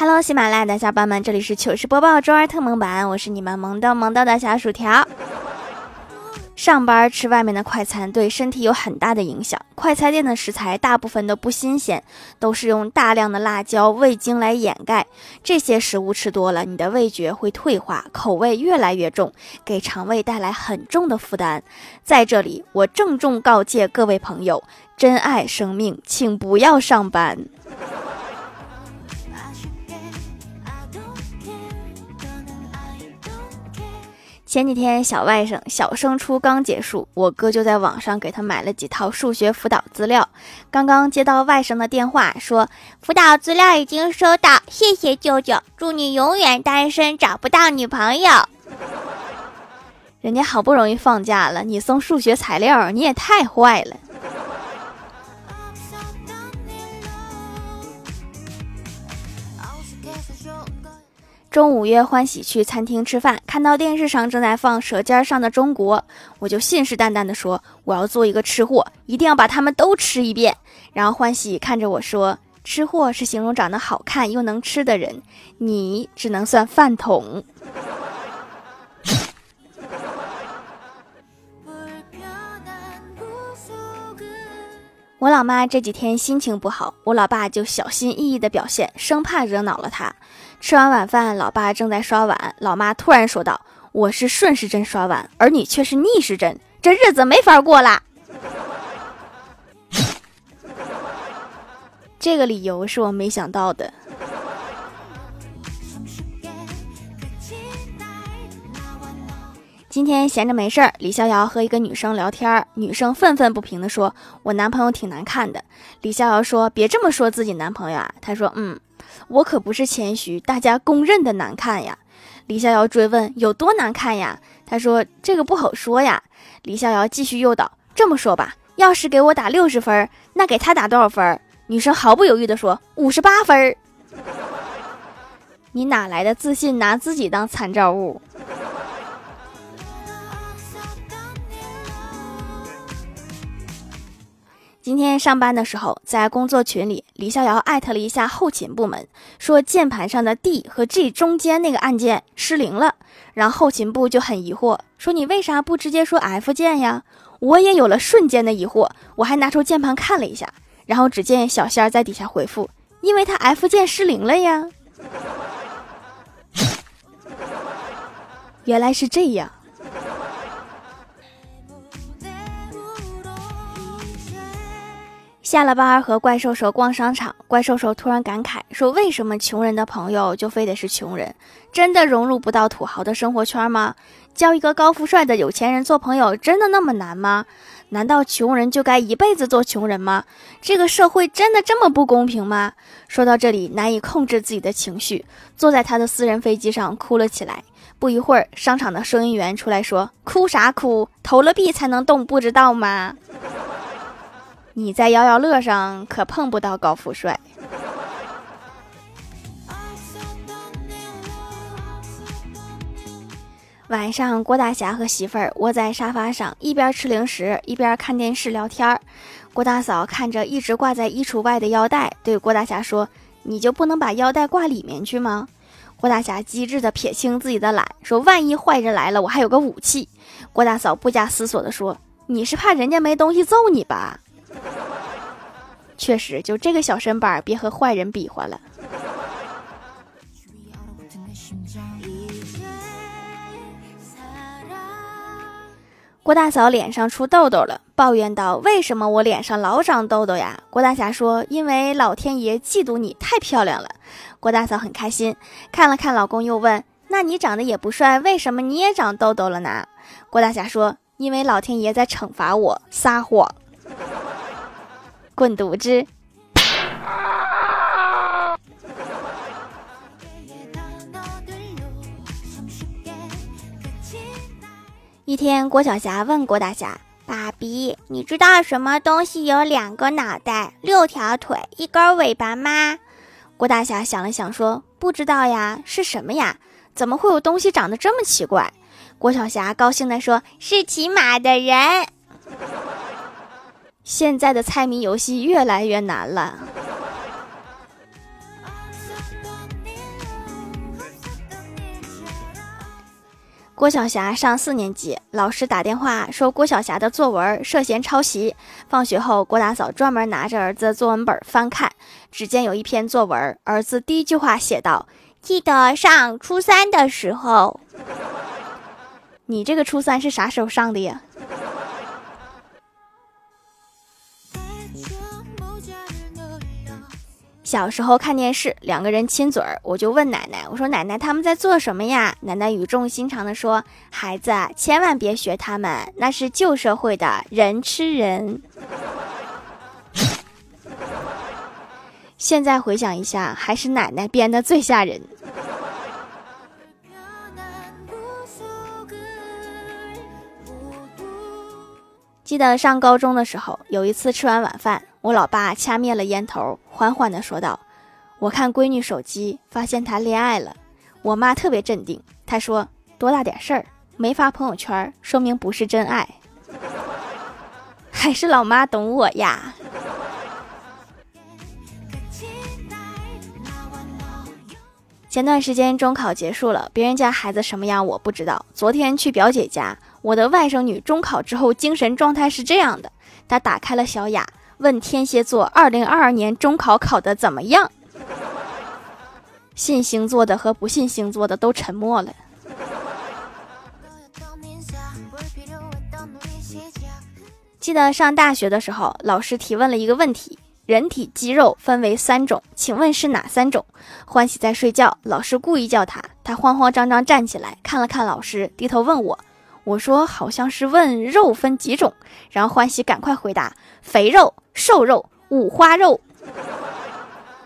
Hello，喜马拉雅的小伙伴们，这里是糗事播报周二特萌版，我是你们萌逗萌逗的小薯条。上班吃外面的快餐对身体有很大的影响，快餐店的食材大部分都不新鲜，都是用大量的辣椒、味精来掩盖。这些食物吃多了，你的味觉会退化，口味越来越重，给肠胃带来很重的负担。在这里，我郑重告诫各位朋友，珍爱生命，请不要上班。前几天小外甥小升初刚结束，我哥就在网上给他买了几套数学辅导资料。刚刚接到外甥的电话，说辅导资料已经收到，谢谢舅舅，祝你永远单身，找不到女朋友。人家好不容易放假了，你送数学材料，你也太坏了。中午约欢喜去餐厅吃饭，看到电视上正在放《舌尖上的中国》，我就信誓旦旦地说：“我要做一个吃货，一定要把他们都吃一遍。”然后欢喜看着我说：“吃货是形容长得好看又能吃的人，你只能算饭桶。”我老妈这几天心情不好，我老爸就小心翼翼的表现，生怕惹恼了她。吃完晚饭，老爸正在刷碗，老妈突然说道：“我是顺时针刷碗，而你却是逆时针，这日子没法过啦。”这个理由是我没想到的。今天闲着没事儿，李逍遥和一个女生聊天，女生愤愤不平地说：“我男朋友挺难看的。”李逍遥说：“别这么说自己男朋友啊。”他说：“嗯，我可不是谦虚，大家公认的难看呀。”李逍遥追问：“有多难看呀？”他说：“这个不好说呀。”李逍遥继续诱导：“这么说吧，要是给我打六十分，那给他打多少分？”女生毫不犹豫地说：“五十八分。”你哪来的自信，拿自己当参照物？今天上班的时候，在工作群里，李逍遥艾特了一下后勤部门，说键盘上的 D 和 G 中间那个按键失灵了。然后后勤部就很疑惑，说你为啥不直接说 F 键呀？我也有了瞬间的疑惑，我还拿出键盘看了一下，然后只见小仙儿在底下回复，因为他 F 键失灵了呀。原来是这样。下了班和怪兽兽逛商场，怪兽兽突然感慨说：“为什么穷人的朋友就非得是穷人？真的融入不到土豪的生活圈吗？交一个高富帅的有钱人做朋友真的那么难吗？难道穷人就该一辈子做穷人吗？这个社会真的这么不公平吗？”说到这里，难以控制自己的情绪，坐在他的私人飞机上哭了起来。不一会儿，商场的收银员出来说：“哭啥哭？投了币才能动，不知道吗？”你在摇摇乐上可碰不到高富帅。晚上，郭大侠和媳妇儿窝在沙发上，一边吃零食一边看电视聊天儿。郭大嫂看着一直挂在衣橱外的腰带，对郭大侠说：“你就不能把腰带挂里面去吗？”郭大侠机智的撇清自己的懒，说：“万一坏人来了，我还有个武器。”郭大嫂不加思索的说：“你是怕人家没东西揍你吧？” 确实，就这个小身板，别和坏人比划了。郭大嫂脸上出痘痘了，抱怨道：“为什么我脸上老长痘痘呀？”郭大侠说：“因为老天爷嫉妒你太漂亮了。”郭大嫂很开心，看了看老公，又问：“那你长得也不帅，为什么你也长痘痘了呢？”郭大侠说：“因为老天爷在惩罚我撒谎。”滚犊子！一天，郭晓霞问郭大侠：“爸比，你知道什么东西有两个脑袋、六条腿、一根尾巴吗？”郭大侠想了想，说：“不知道呀，是什么呀？怎么会有东西长得这么奇怪？”郭晓霞高兴地说：“是骑马的人。”现在的猜谜游戏越来越难了。郭晓霞上四年级老师打电话说郭晓霞的作文涉嫌抄袭放学后郭大嫂专门拿着儿子的作文本翻看只见有一篇作文儿子第一句话写道记得上初三的时候。你这个初三是啥时候上的呀？小时候看电视，两个人亲嘴儿，我就问奶奶：“我说奶奶他们在做什么呀？”奶奶语重心长地说：“孩子，千万别学他们，那是旧社会的人吃人。”现在回想一下，还是奶奶编的最吓人。记得上高中的时候，有一次吃完晚饭。我老爸掐灭了烟头，缓缓地说道：“我看闺女手机，发现她恋爱了。”我妈特别镇定，她说：“多大点事儿，没发朋友圈，说明不是真爱。”还是老妈懂我呀。前段时间中考结束了，别人家孩子什么样我不知道。昨天去表姐家，我的外甥女中考之后精神状态是这样的：她打开了小雅。问天蝎座二零二二年中考考的怎么样？信星座的和不信星座的都沉默了。记得上大学的时候，老师提问了一个问题：人体肌肉分为三种，请问是哪三种？欢喜在睡觉，老师故意叫他，他慌慌张张站起来，看了看老师，低头问我。我说好像是问肉分几种，然后欢喜赶快回答：肥肉、瘦肉、五花肉。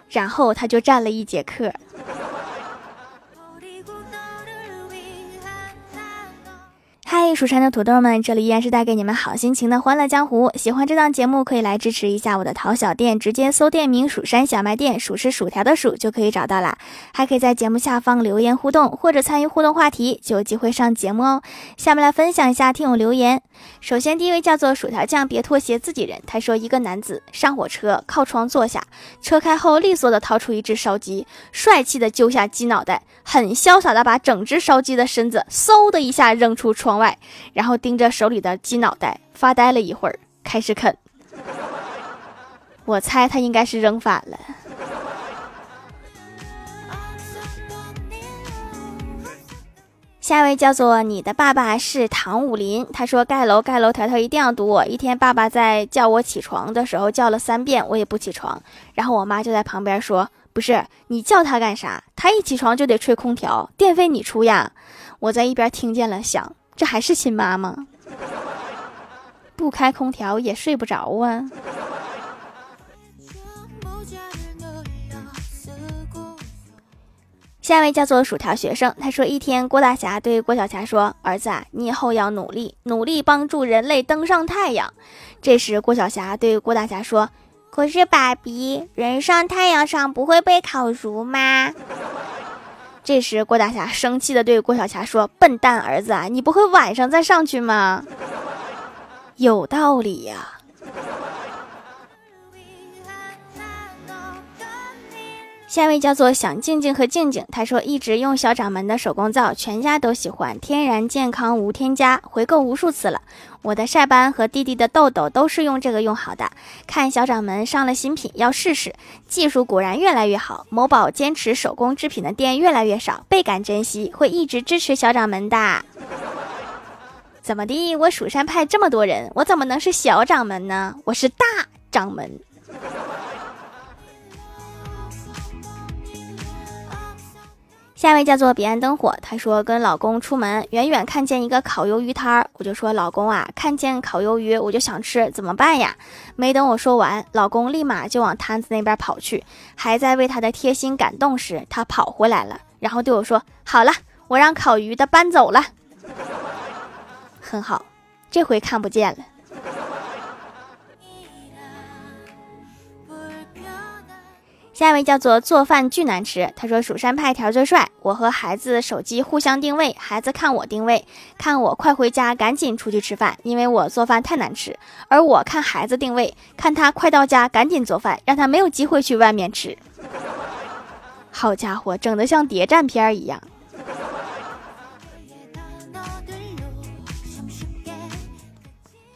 然后他就站了一节课。嗨，蜀山的土豆们，这里依然是带给你们好心情的欢乐江湖。喜欢这档节目，可以来支持一下我的淘小店，直接搜店名“蜀山小卖店”，数是薯条的数就可以找到啦。还可以在节目下方留言互动，或者参与互动话题，就有机会上节目哦。下面来分享一下听友留言。首先，第一位叫做薯条酱，别拖鞋，自己人。他说，一个男子上火车，靠窗坐下，车开后利索的掏出一只烧鸡，帅气的揪下鸡脑袋，很潇洒的把整只烧鸡的身子嗖的一下扔出窗外。然后盯着手里的鸡脑袋发呆了一会儿，开始啃。我猜他应该是扔反了。下一位叫做你的爸爸是唐武林，他说盖楼盖楼，条条一定要堵我。一天，爸爸在叫我起床的时候叫了三遍，我也不起床。然后我妈就在旁边说：“不是你叫他干啥？他一起床就得吹空调，电费你出呀。”我在一边听见了，想。这还是亲妈吗？不开空调也睡不着啊。下一位叫做薯条学生，他说：一天，郭大侠对郭小霞说：“儿子，你以后要努力，努力帮助人类登上太阳。”这时，郭小霞对郭大侠说：“可是，爸比，人上太阳上不会被烤熟吗？”这时，郭大侠生气的对郭小霞说：“笨蛋儿子啊，你不会晚上再上去吗？”有道理呀。下一位叫做想静静和静静，他说一直用小掌门的手工皂，全家都喜欢，天然健康无添加，回购无数次了。我的晒斑和弟弟的痘痘都是用这个用好的。看小掌门上了新品，要试试，技术果然越来越好。某宝坚持手工制品的店越来越少，倍感珍惜，会一直支持小掌门的。怎么的？我蜀山派这么多人，我怎么能是小掌门呢？我是大掌门。下一位叫做彼岸灯火，她说跟老公出门，远远看见一个烤鱿鱼摊儿，我就说老公啊，看见烤鱿鱼我就想吃，怎么办呀？没等我说完，老公立马就往摊子那边跑去，还在为他的贴心感动时，他跑回来了，然后对我说：“好了，我让烤鱼的搬走了。” 很好，这回看不见了。下一位叫做做饭巨难吃，他说蜀山派条最帅，我和孩子手机互相定位，孩子看我定位，看我快回家赶紧出去吃饭，因为我做饭太难吃。而我看孩子定位，看他快到家赶紧做饭，让他没有机会去外面吃。好家伙，整的像谍战片一样。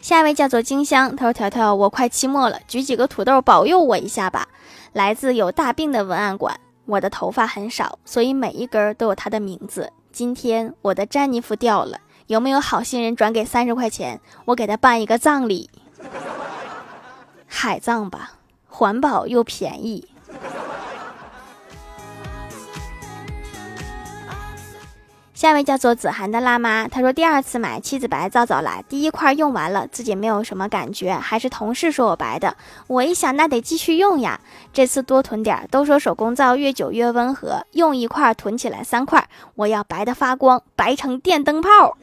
下一位叫做金香，他说条条，我快期末了，举几个土豆保佑我一下吧。来自有大病的文案馆，我的头发很少，所以每一根都有他的名字。今天我的詹妮弗掉了，有没有好心人转给三十块钱，我给他办一个葬礼？海葬吧，环保又便宜。下一位叫做子涵的辣妈，她说第二次买七子白皂皂来，第一块用完了，自己没有什么感觉，还是同事说我白的。我一想，那得继续用呀，这次多囤点。都说手工皂越久越温和，用一块囤起来三块，我要白的发光，白成电灯泡。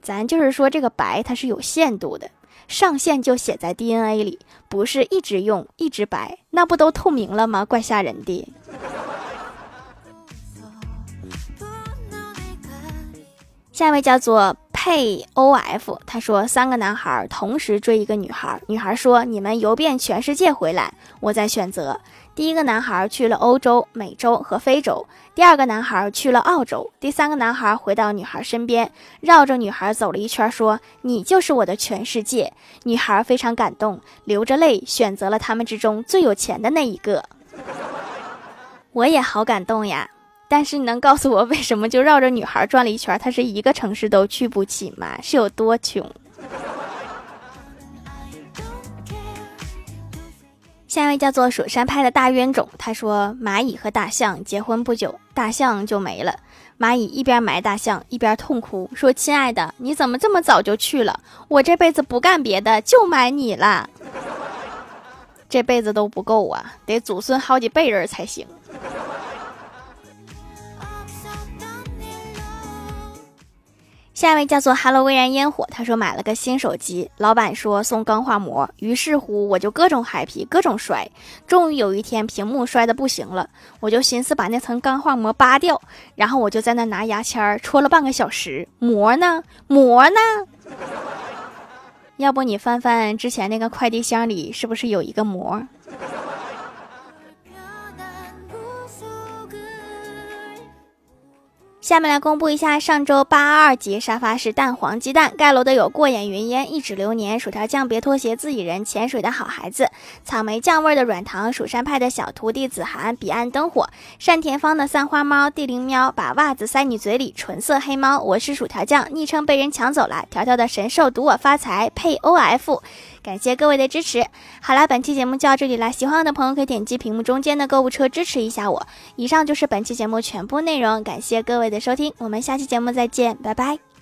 咱就是说这个白它是有限度的，上限就写在 DNA 里，不是一直用一直白，那不都透明了吗？怪吓人的。下一位叫做佩 O F，他说三个男孩同时追一个女孩，女孩说你们游遍全世界回来，我再选择。第一个男孩去了欧洲、美洲和非洲，第二个男孩去了澳洲，第三个男孩回到女孩身边，绕着女孩走了一圈，说你就是我的全世界。女孩非常感动，流着泪选择了他们之中最有钱的那一个。我也好感动呀。但是你能告诉我为什么就绕着女孩转了一圈，他是一个城市都去不起吗？是有多穷？下一位叫做蜀山派的大冤种，他说蚂蚁和大象结婚不久，大象就没了。蚂蚁一边埋大象，一边痛哭，说：“亲爱的，你怎么这么早就去了？我这辈子不干别的，就埋你了。这辈子都不够啊，得祖孙好几辈人才行。”下一位叫做 “Hello 微燃烟火”，他说买了个新手机，老板说送钢化膜，于是乎我就各种 happy，各种摔，终于有一天屏幕摔的不行了，我就寻思把那层钢化膜扒掉，然后我就在那拿牙签戳了半个小时，膜呢？膜呢？要不你翻翻之前那个快递箱里，是不是有一个膜？下面来公布一下上周八二级沙发是蛋黄鸡蛋盖楼的有过眼云烟、一指流年、薯条酱、别拖鞋、自己人、潜水的好孩子、草莓酱味的软糖、蜀山派的小徒弟子涵、彼岸灯火、单田芳的三花猫、地灵喵、把袜子塞你嘴里、纯色黑猫、我是薯条酱，昵称被人抢走了，条条的神兽赌我发财配 O F。感谢各位的支持。好啦，本期节目就到这里啦，喜欢我的朋友可以点击屏幕中间的购物车支持一下我。以上就是本期节目全部内容，感谢各位的收听，我们下期节目再见，拜拜。